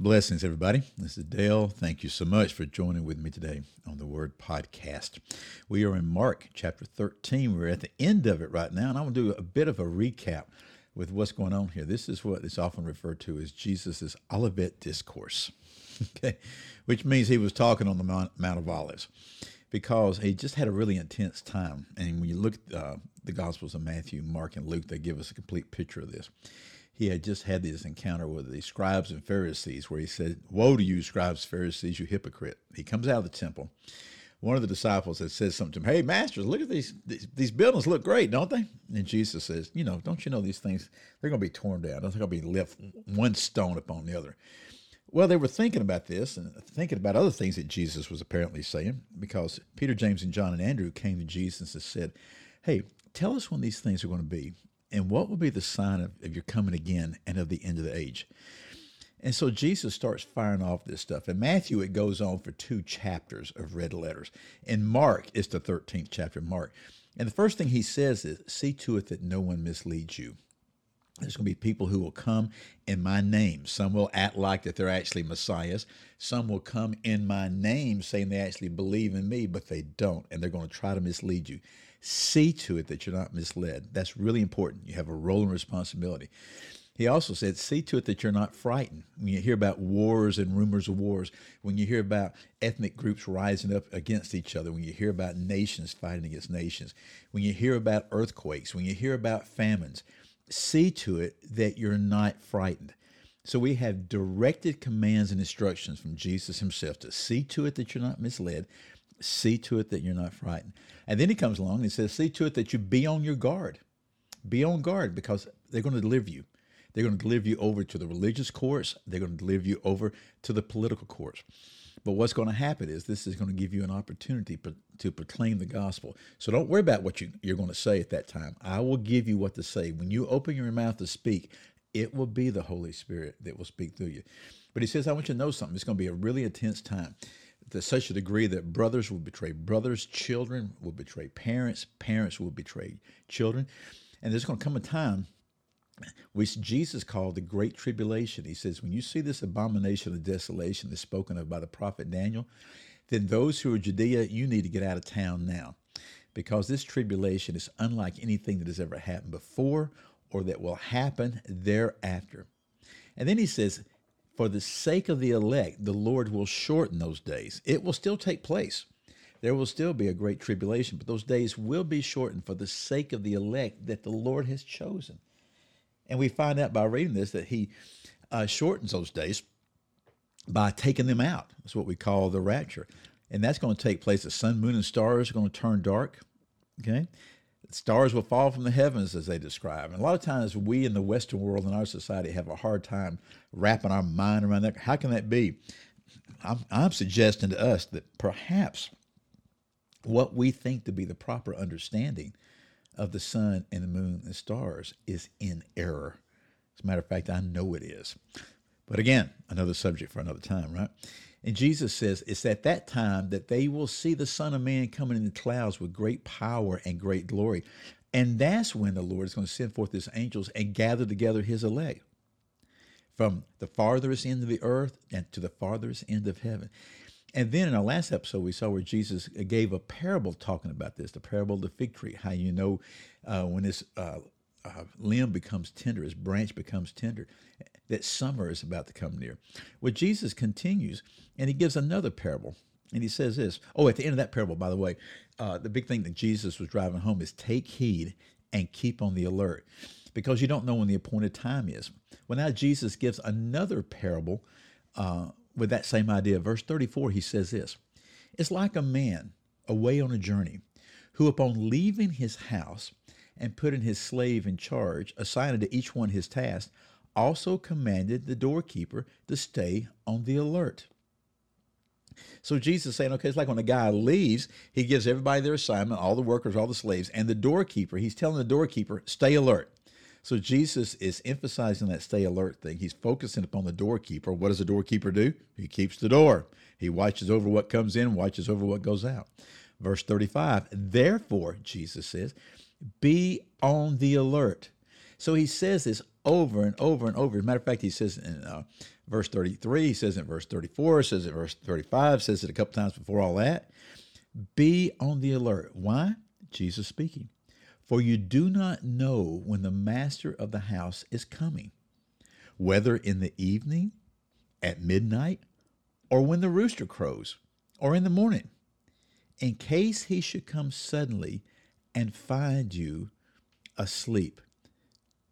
Blessings, everybody. This is Dale. Thank you so much for joining with me today on the Word Podcast. We are in Mark chapter 13. We're at the end of it right now, and I want to do a bit of a recap with what's going on here. This is what is often referred to as Jesus' Olivet Discourse, okay, which means he was talking on the Mount, Mount of Olives because he just had a really intense time. And when you look at uh, the Gospels of Matthew, Mark, and Luke, they give us a complete picture of this he had just had this encounter with the scribes and Pharisees where he said, Woe to you, scribes, Pharisees, you hypocrite. He comes out of the temple. One of the disciples had said something to him, Hey, masters, look at these, these, these buildings look great, don't they? And Jesus says, You know, don't you know these things, they're going to be torn down. They're going to be left one stone upon the other. Well, they were thinking about this and thinking about other things that Jesus was apparently saying because Peter, James, and John and Andrew came to Jesus and said, Hey, tell us when these things are going to be and what will be the sign of, of your coming again and of the end of the age? And so Jesus starts firing off this stuff. In Matthew, it goes on for two chapters of red letters. In Mark, it's the 13th chapter Mark. And the first thing he says is, See to it that no one misleads you. There's going to be people who will come in my name. Some will act like that they're actually messiahs. Some will come in my name saying they actually believe in me, but they don't. And they're going to try to mislead you. See to it that you're not misled. That's really important. You have a role and responsibility. He also said, see to it that you're not frightened. When you hear about wars and rumors of wars, when you hear about ethnic groups rising up against each other, when you hear about nations fighting against nations, when you hear about earthquakes, when you hear about famines, see to it that you're not frightened. So we have directed commands and instructions from Jesus himself to see to it that you're not misled, see to it that you're not frightened. And then he comes along and says, see to it that you be on your guard. Be on guard because they're going to deliver you. They're going to deliver you over to the religious courts. They're going to deliver you over to the political courts. But what's going to happen is this is going to give you an opportunity to proclaim the gospel. So don't worry about what you, you're going to say at that time. I will give you what to say. When you open your mouth to speak, it will be the Holy Spirit that will speak through you. But he says, I want you to know something. It's going to be a really intense time to such a degree that brothers will betray brothers, children will betray parents, parents will betray children. And there's going to come a time which Jesus called the Great Tribulation. He says, When you see this abomination of desolation that's spoken of by the prophet Daniel, then those who are Judea, you need to get out of town now because this tribulation is unlike anything that has ever happened before or that will happen thereafter. And then he says, for the sake of the elect, the Lord will shorten those days. It will still take place. There will still be a great tribulation, but those days will be shortened for the sake of the elect that the Lord has chosen. And we find out by reading this that He uh, shortens those days by taking them out. That's what we call the rapture. And that's going to take place. The sun, moon, and stars are going to turn dark. Okay stars will fall from the heavens, as they describe. And a lot of times, we in the Western world in our society have a hard time wrapping our mind around that. How can that be? I'm, I'm suggesting to us that perhaps what we think to be the proper understanding of the sun and the moon and stars is in error. As a matter of fact, I know it is. But again, another subject for another time, right? And Jesus says, It's at that time that they will see the Son of Man coming in the clouds with great power and great glory. And that's when the Lord is going to send forth his angels and gather together his elect from the farthest end of the earth and to the farthest end of heaven. And then in our last episode, we saw where Jesus gave a parable talking about this, the parable of the fig tree, how you know uh, when this uh, uh, limb becomes tender, his branch becomes tender, that summer is about to come near. Well, Jesus continues and he gives another parable. And he says this. Oh, at the end of that parable, by the way, uh, the big thing that Jesus was driving home is take heed and keep on the alert because you don't know when the appointed time is. Well, now Jesus gives another parable uh, with that same idea. Verse 34, he says this It's like a man away on a journey who, upon leaving his house, and putting his slave in charge, assigning to each one his task, also commanded the doorkeeper to stay on the alert. So Jesus is saying, okay, it's like when a guy leaves, he gives everybody their assignment, all the workers, all the slaves, and the doorkeeper, he's telling the doorkeeper, stay alert. So Jesus is emphasizing that stay alert thing. He's focusing upon the doorkeeper. What does the doorkeeper do? He keeps the door. He watches over what comes in, watches over what goes out. Verse 35, therefore, Jesus says, be on the alert. So he says this over and over and over. As a matter of fact, he says in uh, verse 33, he says in verse 34, says in verse 35, says it a couple times before all that. Be on the alert. Why? Jesus speaking. For you do not know when the master of the house is coming, whether in the evening, at midnight, or when the rooster crows, or in the morning, in case he should come suddenly and find you asleep.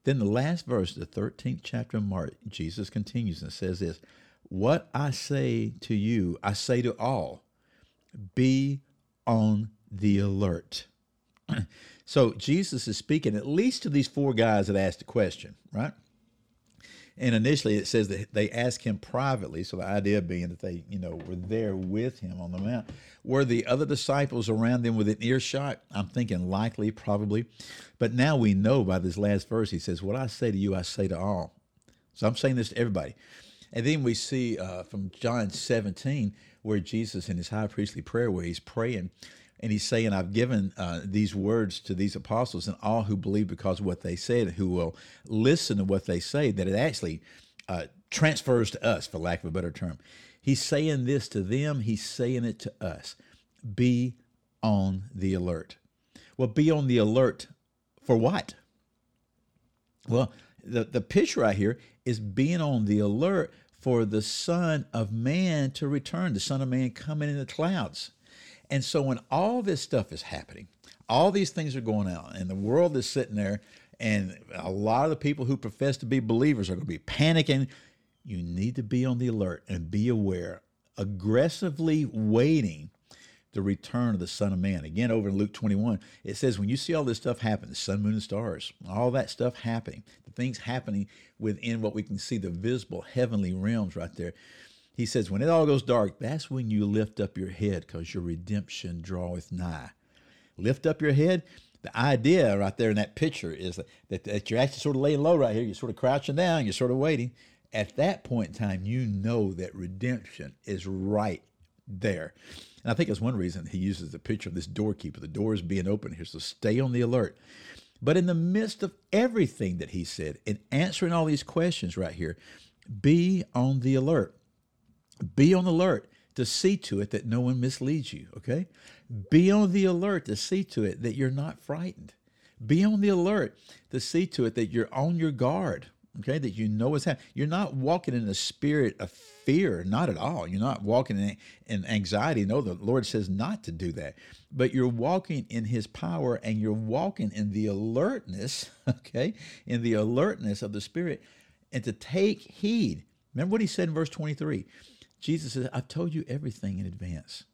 Then the last verse, the 13th chapter of Mark, Jesus continues and says this What I say to you, I say to all, be on the alert. so Jesus is speaking at least to these four guys that asked the question, right? And initially it says that they asked him privately. So the idea being that they, you know, were there with him on the mount. Were the other disciples around them within earshot? I'm thinking likely, probably. But now we know by this last verse, he says, What I say to you, I say to all. So I'm saying this to everybody. And then we see uh, from John 17, where Jesus in his high priestly prayer, where he's praying, and he's saying, I've given uh, these words to these apostles and all who believe because of what they said, who will listen to what they say, that it actually uh, transfers to us, for lack of a better term. He's saying this to them, he's saying it to us. Be on the alert. Well, be on the alert for what? Well, the, the picture right here is being on the alert for the Son of Man to return, the Son of Man coming in the clouds. And so when all this stuff is happening, all these things are going on, and the world is sitting there, and a lot of the people who profess to be believers are going to be panicking. You need to be on the alert and be aware, aggressively waiting the return of the Son of Man. Again, over in Luke 21, it says, when you see all this stuff happen, the sun, moon, and stars, all that stuff happening, the things happening within what we can see, the visible heavenly realms right there, he says, when it all goes dark, that's when you lift up your head because your redemption draweth nigh. Lift up your head. The idea right there in that picture is that, that, that you're actually sort of laying low right here. You're sort of crouching down. You're sort of waiting. At that point in time, you know that redemption is right there. And I think that's one reason he uses the picture of this doorkeeper. The door is being open here, so stay on the alert. But in the midst of everything that he said, in answering all these questions right here, be on the alert. Be on alert to see to it that no one misleads you, okay? Be on the alert to see to it that you're not frightened. Be on the alert to see to it that you're on your guard, okay? That you know what's happening. You're not walking in a spirit of fear, not at all. You're not walking in, in anxiety. No, the Lord says not to do that. But you're walking in His power and you're walking in the alertness, okay? In the alertness of the Spirit and to take heed. Remember what He said in verse 23 Jesus says, I've told you everything in advance.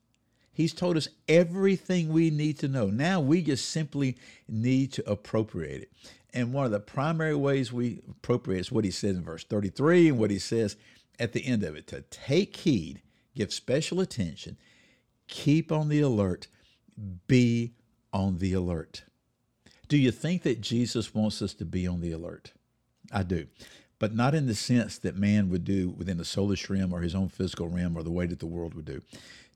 He's told us everything we need to know. Now we just simply need to appropriate it. And one of the primary ways we appropriate is what he says in verse 33 and what he says at the end of it to take heed, give special attention, keep on the alert, be on the alert. Do you think that Jesus wants us to be on the alert? I do but not in the sense that man would do within the soulish realm or his own physical realm or the way that the world would do.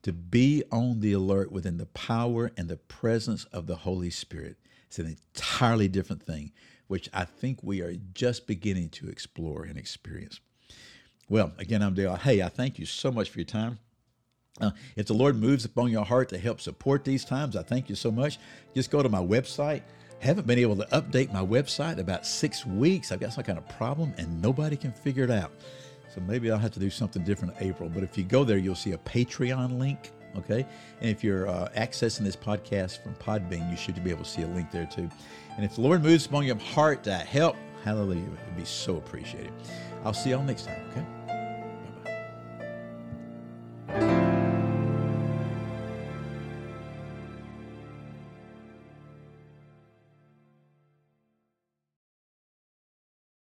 To be on the alert within the power and the presence of the Holy Spirit is an entirely different thing, which I think we are just beginning to explore and experience. Well, again, I'm Dale. Hey, I thank you so much for your time. Uh, if the Lord moves upon your heart to help support these times, I thank you so much. Just go to my website, haven't been able to update my website in about six weeks. I've got some kind of problem and nobody can figure it out. So maybe I'll have to do something different in April. But if you go there, you'll see a Patreon link. Okay. And if you're uh, accessing this podcast from Podbean, you should be able to see a link there too. And if the Lord moves upon your heart to help, hallelujah, it'd be so appreciated. I'll see y'all next time. Okay.